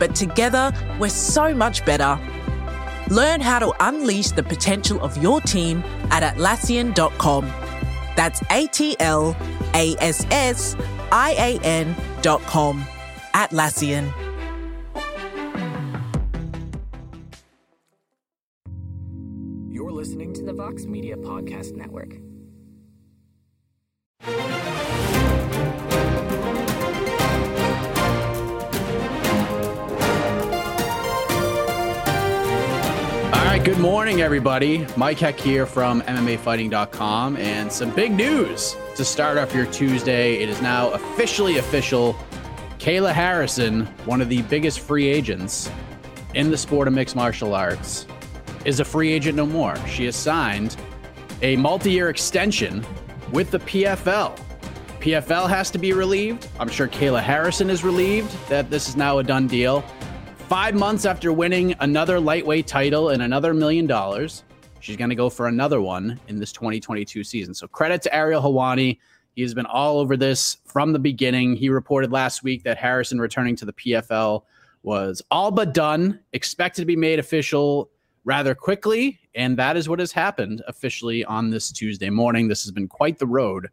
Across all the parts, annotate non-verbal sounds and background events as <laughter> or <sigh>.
but together we're so much better. Learn how to unleash the potential of your team at Atlassian.com. That's A T L A S S I A N.com. Atlassian. Everybody. Mike Heck here from MMAfighting.com, and some big news to start off your Tuesday. It is now officially official. Kayla Harrison, one of the biggest free agents in the sport of mixed martial arts, is a free agent no more. She has signed a multi year extension with the PFL. PFL has to be relieved. I'm sure Kayla Harrison is relieved that this is now a done deal. Five months after winning another lightweight title and another million dollars, she's going to go for another one in this 2022 season. So credit to Ariel Helwani. He has been all over this from the beginning. He reported last week that Harrison returning to the PFL was all but done, expected to be made official rather quickly. And that is what has happened officially on this Tuesday morning. This has been quite the road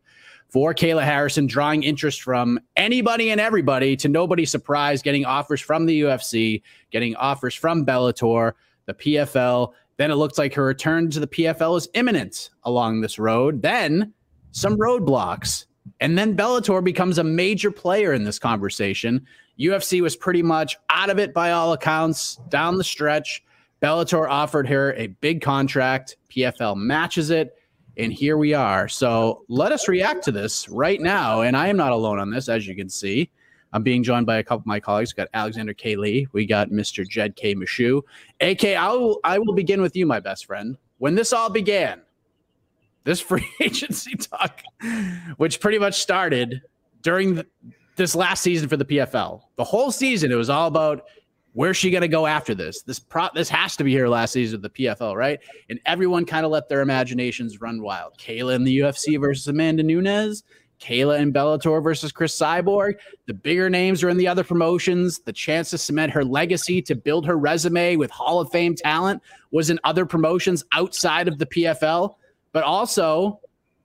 for Kayla Harrison, drawing interest from anybody and everybody to nobody's surprise, getting offers from the UFC, getting offers from Bellator, the PFL. Then it looks like her return to the PFL is imminent along this road. Then some roadblocks. And then Bellator becomes a major player in this conversation. UFC was pretty much out of it by all accounts down the stretch. Bellator offered her a big contract. PFL matches it. And here we are. So let us react to this right now. And I am not alone on this, as you can see. I'm being joined by a couple of my colleagues. We got Alexander K. Lee. We got Mr. Jed K. Meshew. AK, I will, I will begin with you, my best friend. When this all began, this <laughs> free agency talk, which pretty much started during the, this last season for the PFL, the whole season, it was all about Where's she going to go after this? This pro- this has to be her last season of the PFL, right? And everyone kind of let their imaginations run wild. Kayla in the UFC versus Amanda Nunes. Kayla in Bellator versus Cris Cyborg. The bigger names are in the other promotions. The chance to cement her legacy, to build her resume with Hall of Fame talent was in other promotions outside of the PFL. But also,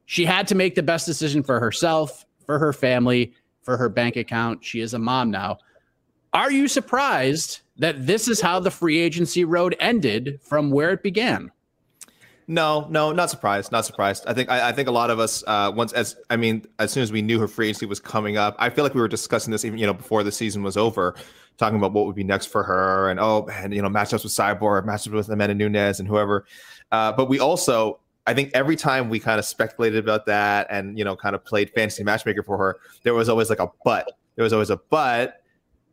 she had to make the best decision for herself, for her family, for her bank account. She is a mom now. Are you surprised that this is how the free agency road ended from where it began? No, no, not surprised. Not surprised. I think I, I think a lot of us uh, once as I mean, as soon as we knew her free agency was coming up, I feel like we were discussing this even you know before the season was over, talking about what would be next for her and oh and you know matchups with Cyborg, matchups with Amanda Nunes and whoever. Uh, but we also I think every time we kind of speculated about that and you know kind of played fantasy matchmaker for her, there was always like a but. There was always a but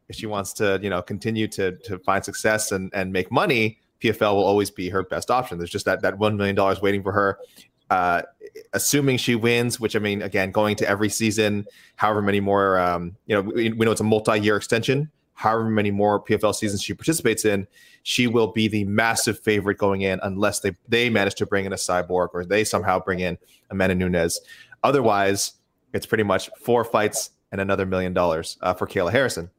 if she wants to, you know, continue to to find success and and make money, PFL will always be her best option. There's just that that one million dollars waiting for her. Uh, assuming she wins, which I mean, again, going to every season, however many more, um, you know, we, we know it's a multi-year extension. However many more PFL seasons she participates in, she will be the massive favorite going in, unless they they manage to bring in a cyborg or they somehow bring in Amanda Nunes. Otherwise, it's pretty much four fights and another million dollars uh, for Kayla Harrison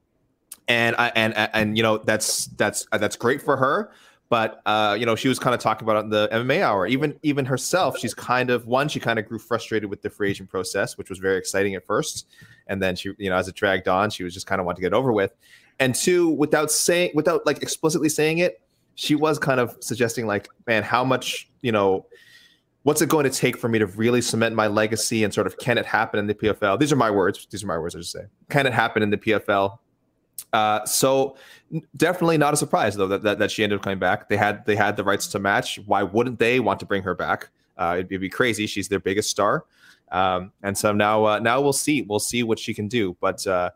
and I and and you know that's that's uh, that's great for her. But uh, you know, she was kind of talking about it in the MMA hour. Even even herself, she's kind of one. She kind of grew frustrated with the free agent process, which was very exciting at first, and then she, you know, as it dragged on, she was just kind of wanting to get over with. And two, without saying, without like explicitly saying it, she was kind of suggesting like, man, how much you know what's it going to take for me to really cement my legacy and sort of can it happen in the PFL? These are my words. These are my words. I just say, can it happen in the PFL? Uh, so definitely not a surprise though that, that, that she ended up coming back. They had they had the rights to match. Why wouldn't they want to bring her back? Uh, it'd, it'd, be crazy. She's their biggest star, um, and so now uh, now we'll see we'll see what she can do. But uh,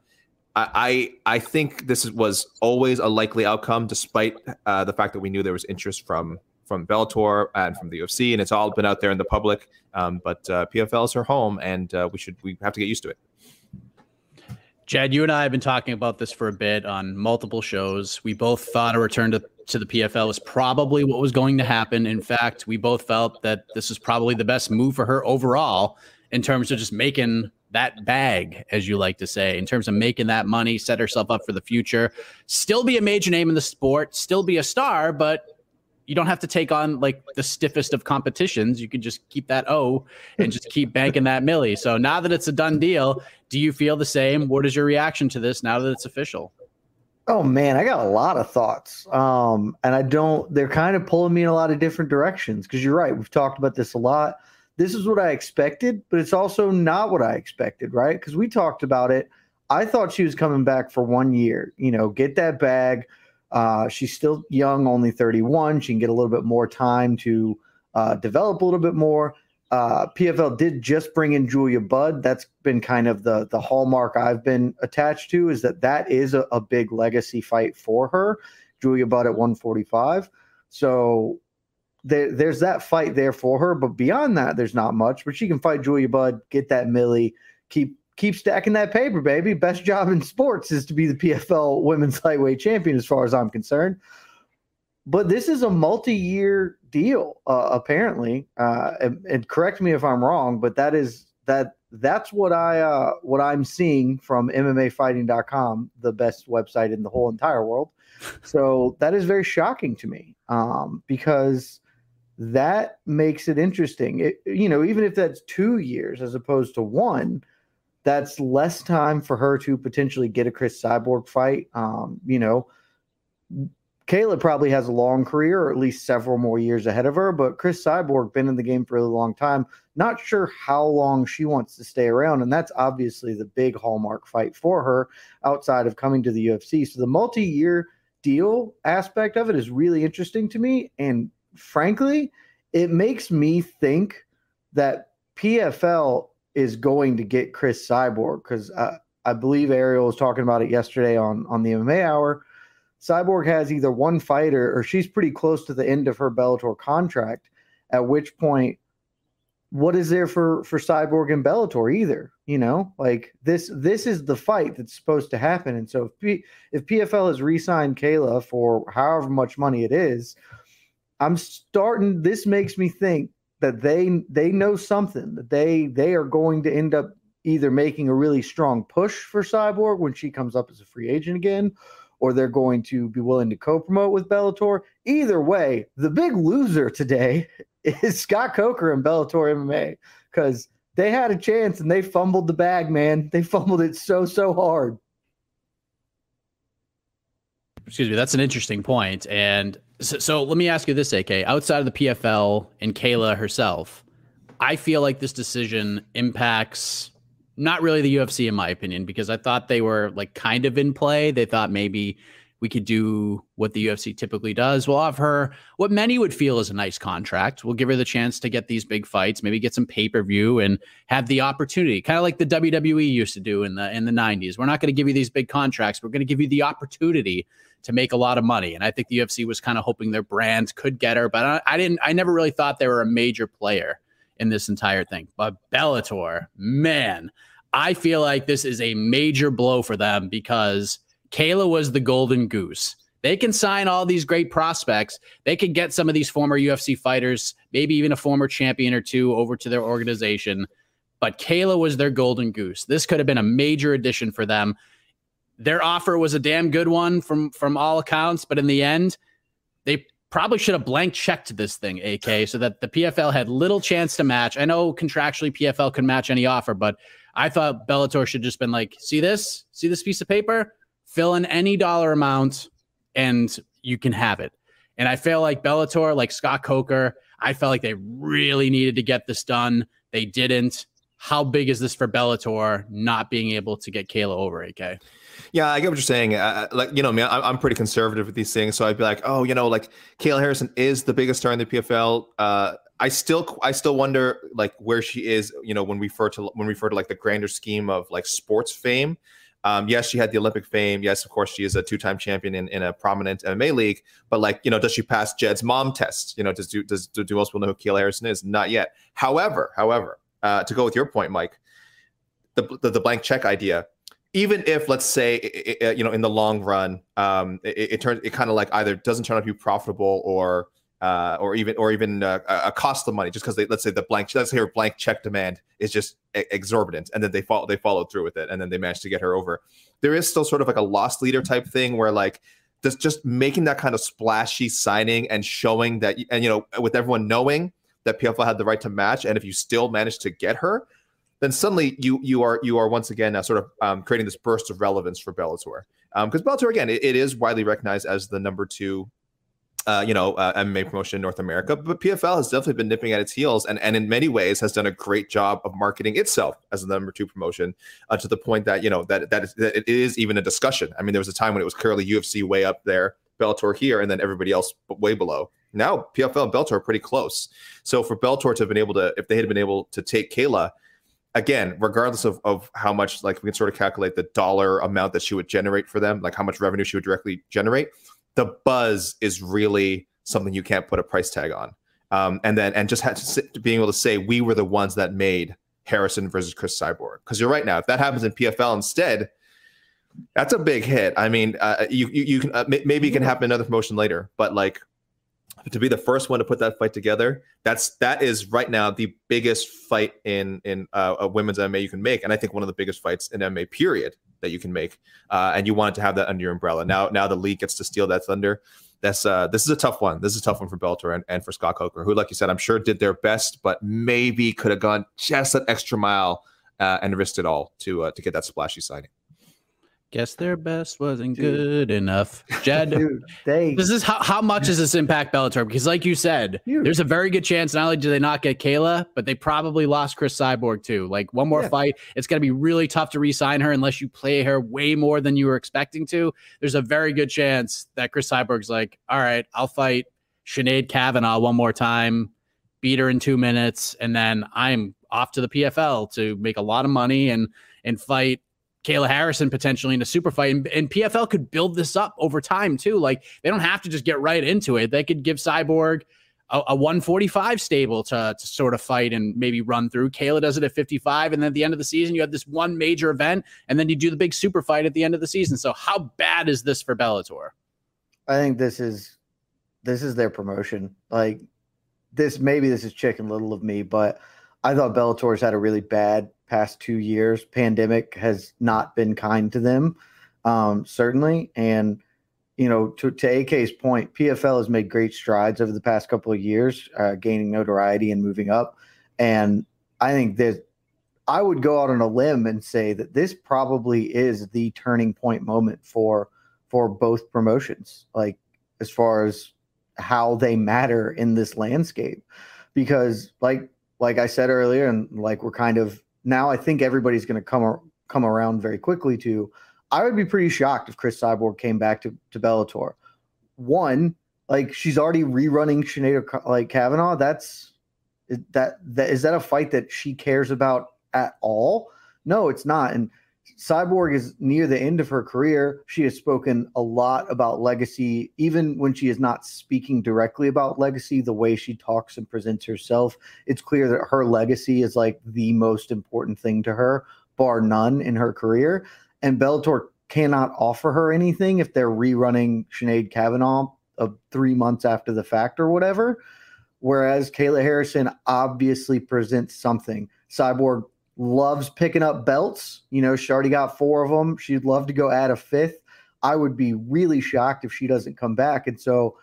I I think this was always a likely outcome, despite uh, the fact that we knew there was interest from from Bellator and from the UFC, and it's all been out there in the public. Um, but uh, PFL is her home, and we should we have to get used to it. Jed, you and I have been talking about this for a bit on multiple shows. We both thought a return to, to the PFL was probably what was going to happen. In fact, we both felt that this was probably the best move for her overall in terms of just making that bag, as you like to say, in terms of making that money, set herself up for the future, still be a major name in the sport, still be a star, but you don't have to take on like the stiffest of competitions. You can just keep that O and just keep banking that millie. So now that it's a done deal, do you feel the same? What is your reaction to this now that it's official? Oh man, I got a lot of thoughts. Um, and I don't they're kind of pulling me in a lot of different directions because you're right. We've talked about this a lot. This is what I expected, but it's also not what I expected, right? Because we talked about it. I thought she was coming back for one year, you know, get that bag uh, she's still young, only 31. She can get a little bit more time to uh, develop a little bit more. Uh, PFL did just bring in Julia Budd. That's been kind of the the hallmark I've been attached to is that that is a, a big legacy fight for her. Julia Budd at 145. So there, there's that fight there for her. But beyond that, there's not much. But she can fight Julia Budd, get that Millie, keep keep stacking that paper, baby. Best job in sports is to be the PFL women's lightweight champion, as far as I'm concerned. But this is a multi-year deal, uh, apparently. Uh, and, and, correct me if I'm wrong, but that is that that's what I uh, what I'm seeing from MMAfighting.com, the best website in the whole entire world. So that is very shocking to me um, because that makes it interesting. It, you know, even if that's two years as opposed to one that's less time for her to potentially get a Cris Cyborg fight. Um, you know, Kayla probably has a long career, or at least several more years ahead of her. But Cris Cyborg been in the game for a long time. Not sure how long she wants to stay around, and that's obviously the big hallmark fight for her outside of coming to the UFC. So the multi-year deal aspect of it is really interesting to me, and frankly, it makes me think that PFL is going to get Cris Cyborg because I, uh, I believe Ariel was talking about it yesterday on on the MMA Hour. Cyborg has either one fight or, or she's pretty close to the end of her Bellator contract. At which point, what is there for for Cyborg and Bellator either? You know, like this this is the fight that's supposed to happen. And so if P, if PFL has re-signed Kayla for however much money it is, I'm starting. This makes me think that they they know something that they they are going to end up either making a really strong push for Cyborg when she comes up as a free agent again, or they're going to be willing to co-promote with Bellator. Either way, the big loser today <laughs> is Scott Coker and Bellator MMA because they had a chance and they fumbled the bag, man. They fumbled it so so hard. Excuse me. That's an interesting point. and so, so, let me ask you this, AK. Outside of the PFL and Kayla herself, I feel like this decision impacts not really the UFC, in my opinion, because I thought they were like kind of in play. They thought maybe we could do what the UFC typically does. We'll have her what many would feel is a nice contract. We'll give her the chance to get these big fights, maybe get some pay per view, and have the opportunity, kind of like the WWE used to do in the in the '90s. We're not going to give you these big contracts. We're going to give you the opportunity to make a lot of money. And I think the UFC was kind of hoping their brand could get her, but I, I didn't. I never really thought they were a major player in this entire thing. But Bellator, man, I feel like this is a major blow for them because Kayla was the golden goose. They can sign all these great prospects. They can get some of these former UFC fighters, maybe even a former champion or two, over to their organization. But Kayla was their golden goose. This could have been a major addition for them their offer was a damn good one from from all accounts, but in the end, they probably should have blank checked this thing, AK, so that the PFL had little chance to match. I know contractually PFL can match any offer, but I thought Bellator should just been like, see this, see this piece of paper, fill in any dollar amount, and you can have it. And I feel like Bellator, like Scott Coker, I felt like they really needed to get this done. They didn't. How big is this for Bellator not being able to get Kayla over, AK? Yeah, I get what you're saying. Uh, like, you know, I mean, I'm pretty conservative with these things, so I'd be like, oh, you know, like Kayla Harrison is the biggest star in the PFL. Uh, I still, I still wonder like where she is. You know, when we refer to when we refer to like the grander scheme of like sports fame. Um, yes, she had the Olympic fame. Yes, of course, she is a two-time champion in, in a prominent MMA league. But like, you know, does she pass Jed's mom test? You know, does do does do, do most people know who Kayla Harrison is? Not yet. However, however, uh, to go with your point, Mike, the, the, the blank check idea. Even if, let's say, it, it, you know, in the long run, um, it, it turns it kind of like either doesn't turn out to be profitable or uh, or even or even uh, a cost of money just because let's say the blank let's say her blank check demand is just exorbitant and then they follow they followed through with it and then they managed to get her over. There is still sort of like a lost leader type thing where like just just making that kind of splashy signing and showing that and you know with everyone knowing that PFL had the right to match and if you still manage to get her then suddenly you you are you are once again uh, sort of um, creating this burst of relevance for Bellator because um, Bellator again it, it is widely recognized as the number two uh, you know, uh, MMA promotion in North America, but PFL has definitely been nipping at its heels, and and in many ways has done a great job of marketing itself as the number two promotion uh, to the point that you know that that, is, that it is even a discussion. I mean, there was a time when it was clearly UFC way up there, Bellator here, and then everybody else way below. Now PFL and Bellator are pretty close. So for Bellator to have been able to, if they had been able to take Kayla, again, regardless of, of how much, like we can sort of calculate the dollar amount that she would generate for them, like how much revenue she would directly generate the buzz is really something you can't put a price tag on. Um, and then and just sit, being able to say we were the ones that made Harrison versus Cris Cyborg. Because you're right now, if that happens in PFL instead, that's a big hit. I mean, uh, you, you, you can uh, maybe it can happen another promotion later, but like to be the first one to put that fight together, that's that is right now the biggest fight in in uh, a women's MMA you can make, and I think one of the biggest fights in MMA period that you can make. Uh, and you wanted to have that under your umbrella. Now, now the league gets to steal that thunder. That's uh, this is a tough one. This is a tough one for Bellator and, and for Scott Coker, who, like you said, I'm sure did their best, but maybe could have gone just an extra mile uh, and risked it all to uh, to get that splashy signing. Guess their best wasn't Dude. good enough. Jed, Dude, they, this is how, how much does this impact Bellator? Because, like you said, Dude. there's a very good chance not only do they not get Kayla, but they probably lost Cris Cyborg too. Like one more yeah. fight, it's going to be really tough to re-sign her unless you play her way more than you were expecting to. There's a very good chance that Cris Cyborg's like, all right, I'll fight Sinead Kavanagh one more time, beat her in two minutes, and then I'm off to the PFL to make a lot of money and and fight Kayla Harrison potentially in a super fight. And, and, PFL could build this up over time too. Like they don't have to just get right into it. They could give Cyborg a, a 145 stable to, to sort of fight and maybe run through. Kayla does it at 55. And then at the end of the season, you have this one major event and then you do the big super fight at the end of the season. So how bad is this for Bellator? I think this is this is their promotion. Like this maybe this is chicken little of me, but I thought Bellator's had a really bad past two years. Pandemic has not been kind to them, um, certainly. And you know, to, to AK's point, PFL has made great strides over the past couple of years, uh, gaining notoriety and moving up. And I think that I would go out on a limb and say that this probably is the turning point moment for for both promotions, like as far as how they matter in this landscape. Because like like I said earlier, and like we're kind of now I think everybody's going to come come around very quickly to. I would be pretty shocked if Cris Cyborg came back to to Bellator. One, like she's already rerunning Sinead like Kavanagh. That's that that is that a fight that she cares about at all? No, it's not. And Cyborg is near the end of her career. She has spoken a lot about legacy, even when she is not speaking directly about legacy, the way she talks and presents herself. It's clear that her legacy is like the most important thing to her, bar none, in her career. And Bellator cannot offer her anything if they're rerunning Sinead Kavanagh of uh, three months after the fact or whatever. Whereas Kayla Harrison obviously presents something. Cyborg loves picking up belts. You know, she already got four of them. She'd love to go add a fifth. I would be really shocked if she doesn't come back. And so,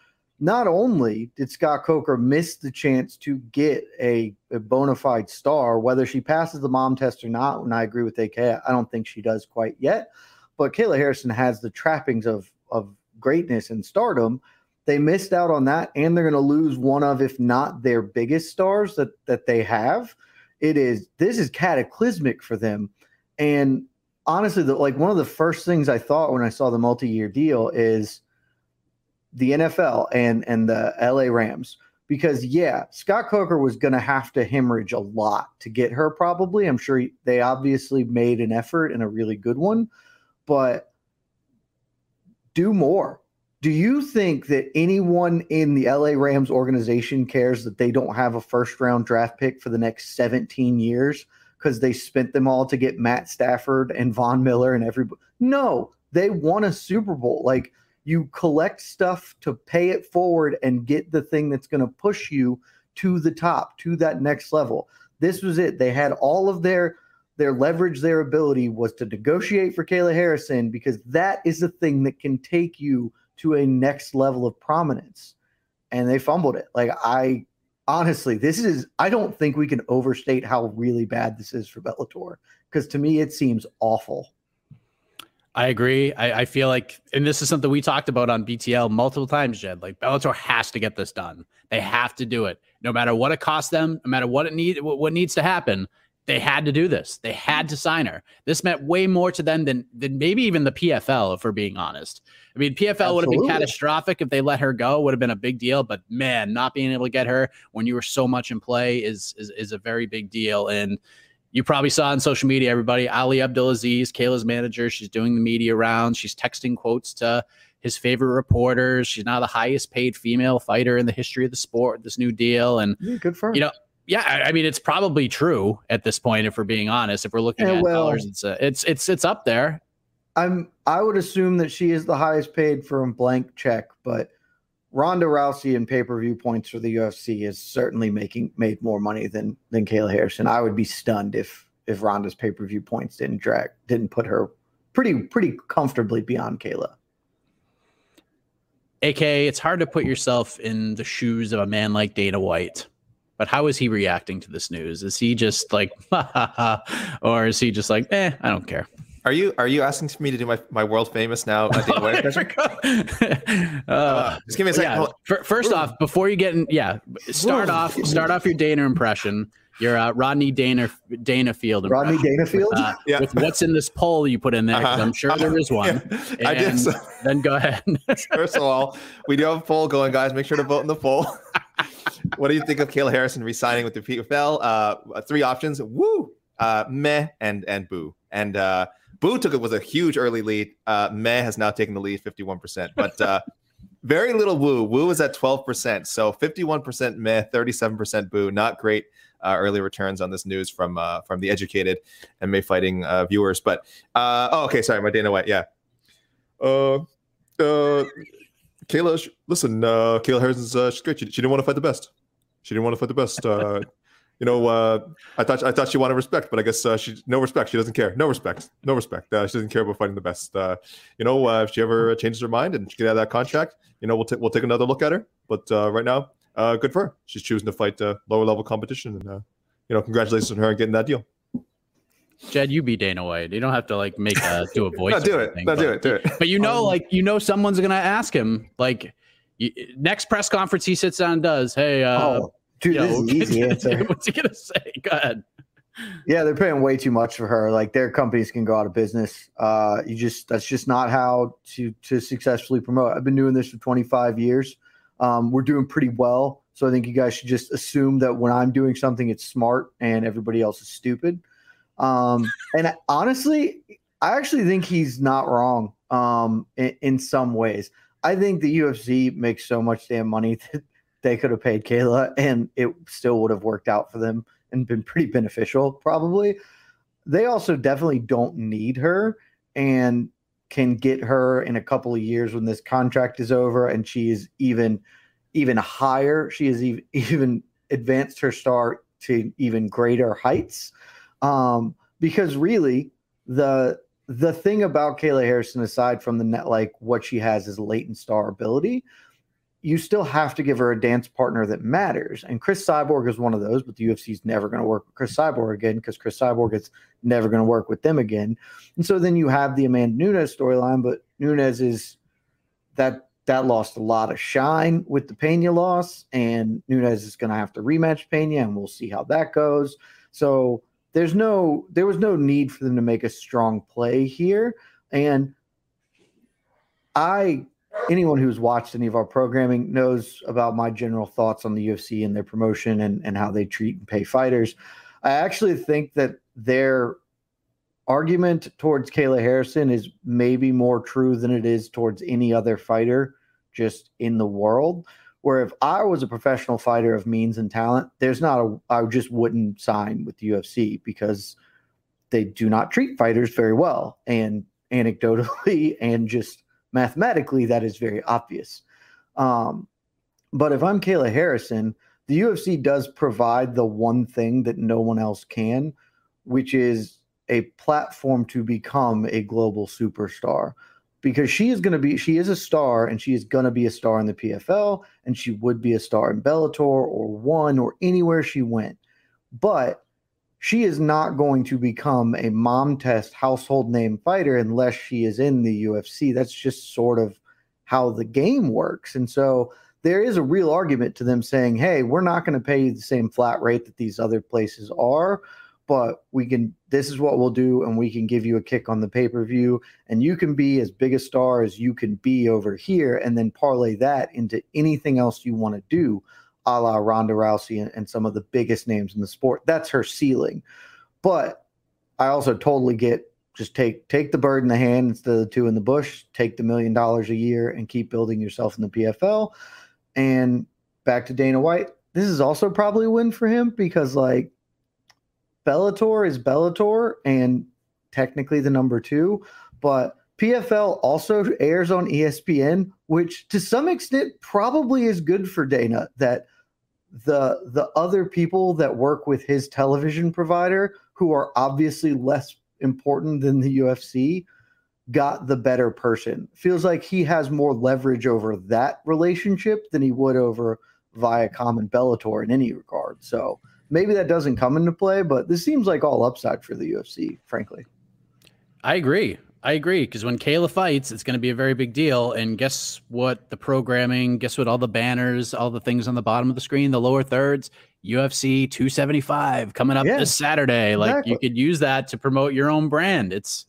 not only did Scott Coker miss the chance to get a, a bona fide star, whether she passes the mom test or not, and I agree with AK, I don't think she does quite yet. But Kayla Harrison has the trappings of of greatness and stardom. they missed out on that, and they're going to lose one of, if not their biggest stars that that they have. It is this is cataclysmic for them, and honestly, the, like one of the first things I thought when I saw the multi-year deal is the NFL and and the LA Rams because yeah, Scott Coker was going to have to hemorrhage a lot to get her. Probably, I'm sure they obviously made an effort and a really good one, but do more. Do you think that anyone in the LA Rams organization cares that they don't have a first round draft pick for the next 17 years because they spent them all to get Matt Stafford and Von Miller and everybody? No, they won a Super Bowl. Like you collect stuff to pay it forward and get the thing that's going to push you to the top, to that next level. This was it. They had all of their their leverage, their ability was to negotiate for Kayla Harrison because that is the thing that can take you to a next level of prominence. And they fumbled it. Like I honestly, this is I don't think we can overstate how really bad this is for Bellator because to me it seems awful. I agree. I, I, feel like, and this is something we talked about on BTL multiple times, Jed. Like Bellator has to get this done. They have to do it, no matter what it costs them, no matter what it need, what, what needs to happen. They had to do this. They had to sign her. This meant way more to them than than maybe even the PFL, if we're being honest. I mean, PFL Absolutely. would have been catastrophic if they let her go. Would have been a big deal. But man, not being able to get her when you were so much in play is is, is a very big deal. And you probably saw on social media, everybody, Ali Abdelaziz, Kayla's manager, she's doing the media rounds. She's texting quotes to his favorite reporters. She's now the highest paid female fighter in the history of the sport, this new deal. And yeah, good for her. You know, yeah, I mean, it's probably true at this point, if we're being honest. If we're looking yeah, at well, dollars, it's, uh, it's it's it's up there. I'm I would assume that she is the highest paid for a blank check, but Ronda Rousey in pay per view points for the UFC is certainly making made more money than than Kayla Harrison. I would be stunned if if Ronda's pay per view points didn't drag didn't put her pretty pretty comfortably beyond Kayla. AK, it's hard to put yourself in the shoes of a man like Dana White. But how is he reacting to this news? Is he just like, <laughs> or is he just like, eh, I don't care? Are you are you asking me to do my, my world famous now? <laughs> I think <laughs> uh, uh, just give me a second. Yeah. First off, before you get in, yeah, start off start off your Dana impression. Your uh, Rodney Dana Dangerfield. Rodney Dangerfield. Uh, yeah. With what's in this poll you put in there? Uh-huh. I'm sure there is one. Yeah. I did. So. Then go ahead. First of all, we do have a poll going, guys. Make sure to vote in the poll. <laughs> what do you think of Kayla Harrison resigning with the PFL? Uh, three options: woo, uh, meh, and and boo. And uh, Boo took it was a huge early lead. Uh, Meh has now taken the lead, 51%. But uh, <laughs> very little Woo. Woo is at 12%. So 51% Meh, 37% Boo. Not great uh, early returns on this news from uh, from the educated and MMA fighting uh, viewers. But uh, oh, okay, sorry, my Dana White. Yeah. Uh, uh, Kayla, listen, uh, Kayla Harrison's uh, she's great. She, she didn't want to fight the best. She didn't want to fight the best. Uh, <laughs> you know, uh, I thought I thought she wanted respect, but I guess uh, she no respect. She doesn't care. No respect. No respect. Uh, she doesn't care about fighting the best. Uh, you know, uh, if she ever changes her mind and she get out of that contract, you know, we'll take we'll take another look at her. But uh, right now, good for her. She's choosing to fight lower level competition, and you know, congratulations on her on getting that deal. Jed, you be Dana White. You don't have to like make a do a <laughs> voice. no, do it. no, do it. Do it. But you know, um, like you know, someone's gonna ask him like. next press conference he sits down and does, hey, oh Dude, this is <laughs> easy answer. What's he gonna say? Go ahead. Yeah, they're paying way too much for her. Like their companies can go out of business. Uh, you just that's just not how to to successfully promote. I've been doing this for 25 years. Um, we're doing pretty well. So I think you guys should just assume that when I'm doing something, it's smart and everybody else is stupid. Um, and honestly, I actually think he's not wrong um, in, in, some ways. I think the UFC makes so much damn money <laughs> that they could have paid Kayla and it still would have worked out for them and been pretty beneficial, probably. They also definitely don't need her and can get her in a couple of years when this contract is over and she is even even higher. She has even, <laughs> even advanced her star to even greater heights. Um, because really the the thing about Kayla Harrison, aside from the net like what she has is latent star ability, you still have to give her a dance partner that matters. And Cris Cyborg is one of those, but the UFC is never going to work with Cris Cyborg again because Cris Cyborg is never going to work with them again. And so then you have the Amanda Nunes storyline, but Nunes is that that lost a lot of shine with the Pena loss, and Nunes is going to have to rematch Pena, and we'll see how that goes. So there's no, there was no need for them to make a strong play here, and I, anyone who's watched any of our programming knows about my general thoughts on the UFC and their promotion and and how they treat and pay fighters. I actually think that their argument towards Kayla Harrison is maybe more true than it is towards any other fighter just in the world. Where if I was a professional fighter of means and talent, there's not a, I just wouldn't sign with the UFC because they do not treat fighters very well. And anecdotally <laughs> and just mathematically, that is very obvious. Um, but if I'm Kayla Harrison, the UFC does provide the one thing that no one else can, which is a platform to become a global superstar because she is going to be she is a star and she is going to be a star in the PFL and she would be a star in Bellator or one or anywhere she went. But she is not going to become a mom test household name fighter unless she is in the UFC that's just sort of how the game works. And so there is a real argument to them saying hey we're not going to pay you the same flat rate that these other places are but we can this is what we'll do and we can give you a kick on the pay-per-view and you can be as big a star as you can be over here and then parlay that into anything else you want to do a la Ronda Rousey and, and some of the biggest names in the sport. That's her ceiling. But I also totally get just take take the bird in the hand instead of the two in the bush take the million dollars a year and keep building yourself in the PFL and back to Dana White this is also probably a win for him because like Bellator is Bellator and technically the number two, but PFL also airs on ESPN, which to some extent probably is good for Dana that the the other people that work with his television provider who are obviously less important than the UFC got the better person. Feels like he has more leverage over that relationship than he would over Viacom and Bellator in any regard. So maybe that doesn't come into play, but this seems like all upside for the UFC, frankly. I agree. I agree because when Kayla fights, it's going to be a very big deal. And guess what? The programming, guess what? All the banners, all the things on the bottom of the screen, the lower thirds, UFC 275 coming up yeah, this Saturday. Like you could use that to promote your own brand. It's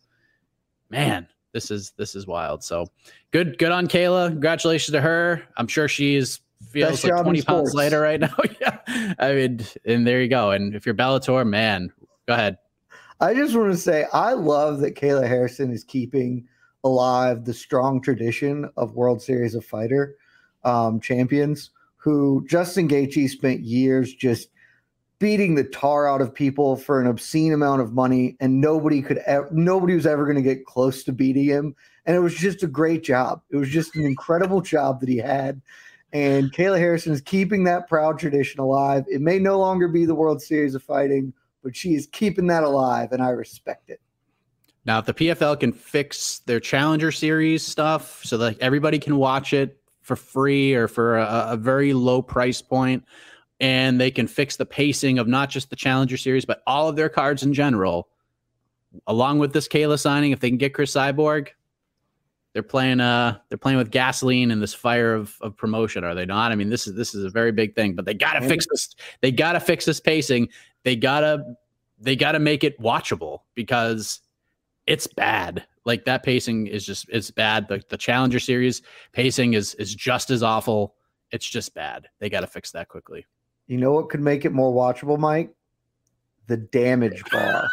man, this is this is wild. So good, good on Kayla. Congratulations to her. I'm sure she's feels Best like 20 pounds later right now. <laughs> yeah. I mean, and there you go. And if you're Bellator, man, go ahead. I just want to say I love that Kayla Harrison is keeping alive the strong tradition of World Series of Fighter um, champions who Justin Gaethje spent years just beating the tar out of people for an obscene amount of money, and nobody could ever, nobody was ever going to get close to beating him. And it was just a great job. It was just an incredible job that he had. And Kayla Harrison is keeping that proud tradition alive. It may no longer be the World Series of Fighting, but she is keeping that alive, and I respect it. Now, if the PFL can fix their Challenger Series stuff so that everybody can watch it for free or for a, a very low price point, and they can fix the pacing of not just the Challenger Series, but all of their cards in general, along with this Kayla signing, if they can get Cris Cyborg, they're playing uh they're playing with gasoline in this fire of, of promotion are they not? I mean this is this is a very big thing but they gotta fix this they gotta fix this pacing. They gotta they gotta make it watchable because it's bad. Like that pacing is just it's bad. The, the challenger series pacing is is just as awful. It's just bad. They gotta fix that quickly. You know what could make it more watchable mike? The damage bar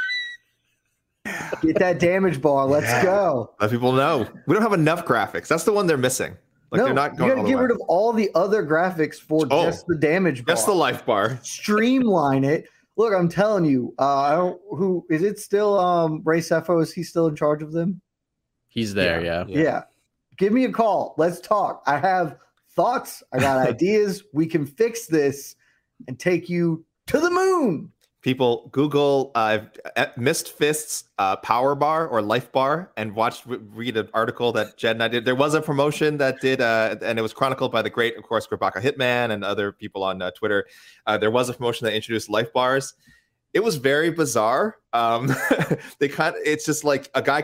<laughs> Get that damage bar. Let's yeah. go. Let people know. We don't have enough graphics. That's the one they're missing. Like no, they're not going. You got to get rid of all the other graphics for oh, just the damage bar. Just the life bar. Streamline it. Look, I'm telling you. Uh, I don't. Who is it? Still, um, Ray Sefo? Is he still in charge of them? He's there. Yeah. yeah. Yeah. Give me a call. Let's talk. I have thoughts. I got <laughs> ideas. We can fix this and take you to the moon people google uh, missed fists uh, power bar or life bar and watch read an article that jed and i did. There was a promotion that did uh, and it was chronicled by the great of course Grabaka hitman and other people on uh, twitter. Uh, there was a promotion that introduced life bars. It was very bizarre. Um, <laughs> they kind of it's just like a guy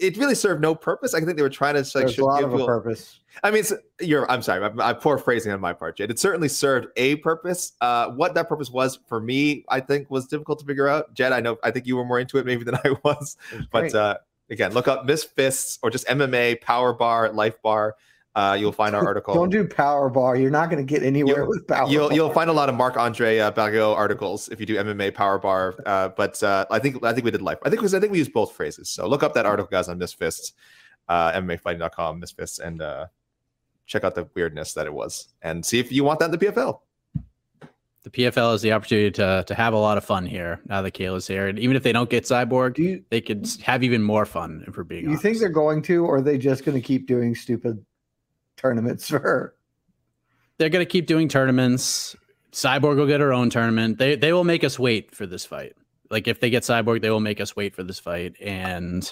it really served no purpose. I think they were trying to like There's a show- lot give of a purpose. I mean, you're. I'm sorry. I'm, I'm poor phrasing on my part, Jed. It certainly served a purpose. Uh, what that purpose was for me, I think, was difficult to figure out. Jed, I know. I think you were more into it maybe than I <laughs> was. Was But uh, again, look up Missed Fists or just MMA Power Bar Life Bar. Uh, you'll find our article. Don't do power bar. You're not going to get anywhere You'll- with power. You'll bar. you'll find a lot of Marc Andre uh, Barriault articles if you do MMA Power Bar. Uh, but uh, I think I think we did life. I think 'cause I think we used both phrases. So look up that article, guys, on Missed Fists, uh, MMAfighting.com, Missed Fists, and uh, check out the weirdness that it was, and see if you want that in the PFL. The PFL is the opportunity to to have a lot of fun here now that Kayla's here, and even if they don't get Cyborg, Do you, they could have even more fun. If we're being you honest. think they're going to, or are they just going to keep doing stupid tournaments for her? they're going to keep doing tournaments. Cyborg will get her own tournament. They they will make us wait for this fight. Like if they get Cyborg, they will make us wait for this fight and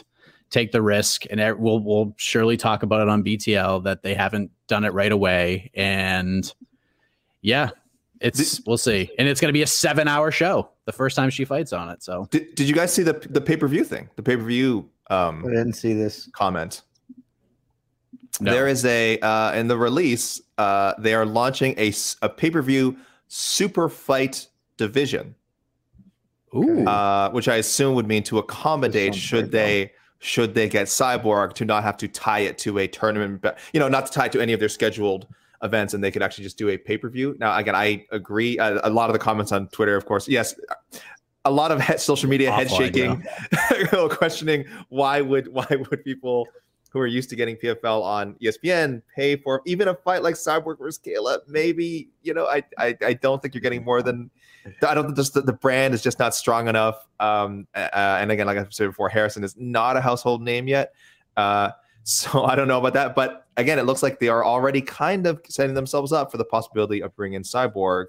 take the risk. And we'll we'll surely talk about it on BTL that they haven't done it right away. And yeah, it's we'll see. And it's going to be a seven hour show the first time she fights on it. So Did, did you guys see the the pay per view thing? The pay per view um, I didn't see this. comment. No. There is a uh, in the release. Uh, they are launching a a pay per view super fight division. Ooh. uh, which I assume would mean to accommodate should they should they get Cyborg to not have to tie it to a tournament, but you know, not to tie it to any of their scheduled events, and they could actually just do a pay per view. Now, again, I agree. Uh, a lot of the comments on Twitter, of course, yes. A lot of head, social media head shaking, <laughs> questioning why would why would people who are used to getting PFL on ESPN pay for even a fight like Cyborg versus Kayla? Maybe you know, I I, I don't think you're getting more than I don't think the, the brand is just not strong enough. Um, uh, and again, like I said before, Harrison is not a household name yet. Uh, <laughs> so I don't know about that. But again, it looks like they are already kind of setting themselves up for the possibility of bringing Cyborg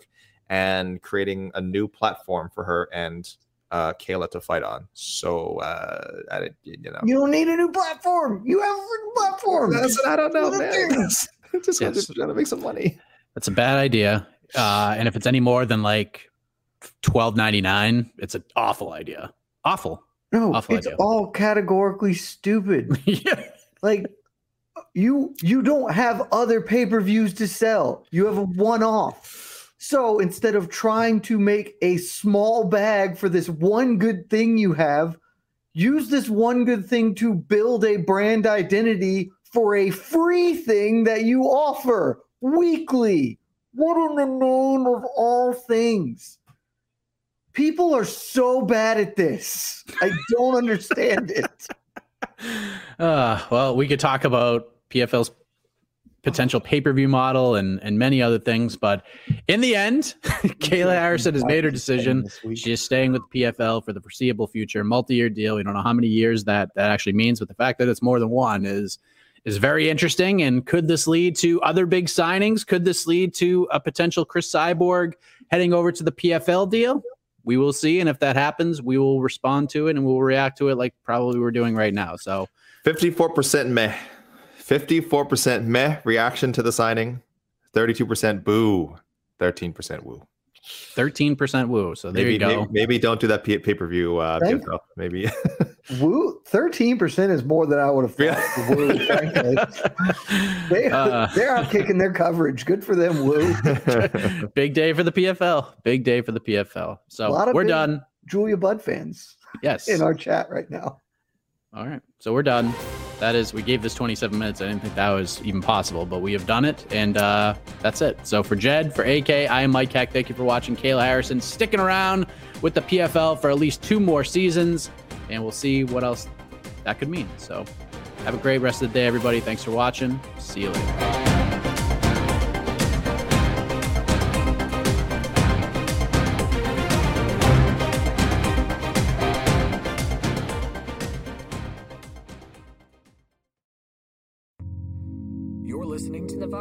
and creating a new platform for her and uh, Kayla to fight on. So uh, I, didn't- you know, You don't need a new platform. You have a freaking platform. That's- what I don't know, man. things. <laughs> just, Yes. just trying to make some money. That's a bad idea. Uh, and if it's any more than like twelve ninety nine, it's an awful idea. Awful. No, Awful it's idea. all categorically stupid. <laughs> yeah. like you you don't have other pay-per-views to sell you have a one-off so instead of trying to make a small bag for this one good thing you have use this one good thing to build a brand identity for a free thing that you offer weekly. What in the name of all things? People are so bad at this. I don't understand it. <laughs> Uh, well, we could talk about PFL's potential pay per view model and and many other things, but in the end, <laughs> Kayla Harrison has made her decision. This. She is staying with PFL for the foreseeable future, multi-year deal. We don't know how many years that that actually means, but the fact that it's more than one is is very interesting. And could this lead to other big signings? Could this lead to a potential Cris Cyborg heading over to the PFL deal? We will see, and if that happens, we will respond to it and we'll react to it like probably we're doing right now. So 54% meh. 54% meh reaction to the signing. 32% boo. 13% woo. thirteen percent woo. So there maybe, you go. Maybe, maybe don't do that pay per view. Uh, Thank- PFL. Maybe. <laughs> Woo, thirteen percent is more than I would have thought. Yeah. Woo. <laughs> They, Uh. they're out kicking their coverage. Good for them, Woo. <laughs> Big day for the PFL. Big day for the PFL. So A lot of we're done. Julia Budd fans Yes. in our chat right now. All right. So we're done. That is, we gave this 27 minutes. I didn't think that was even possible, but we have done it. And uh, that's it. So for Jed, for AK, I am Mike Heck. Thank you for watching. Kayla Harrison sticking around with the PFL for at least two more seasons. And we'll see what else that could mean. So have a great rest of the day, everybody. Thanks for watching. See you later.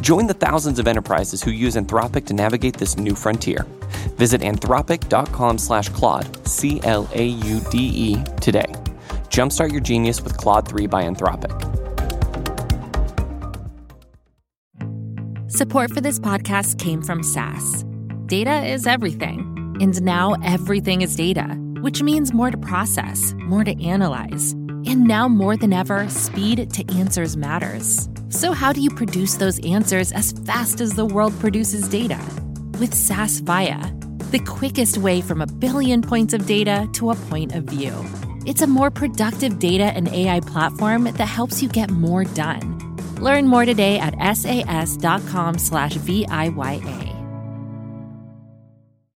Join the thousands of enterprises who use Anthropic to navigate this new frontier. Visit anthropic.com slash Claude, C L A U D E, today. Jumpstart your genius with Claude 3 by Anthropic. Support for this podcast came from SAS. Data is everything, and now everything is data, which means more to process, more to analyze. And now more than ever, speed to answers matters. So, how do you produce those answers as fast as the world produces data? With SAS Viya, the quickest way from a billion points of data to a point of view. It's a more productive data and AI platform that helps you get more done. Learn more today at sas.com slash VIYA.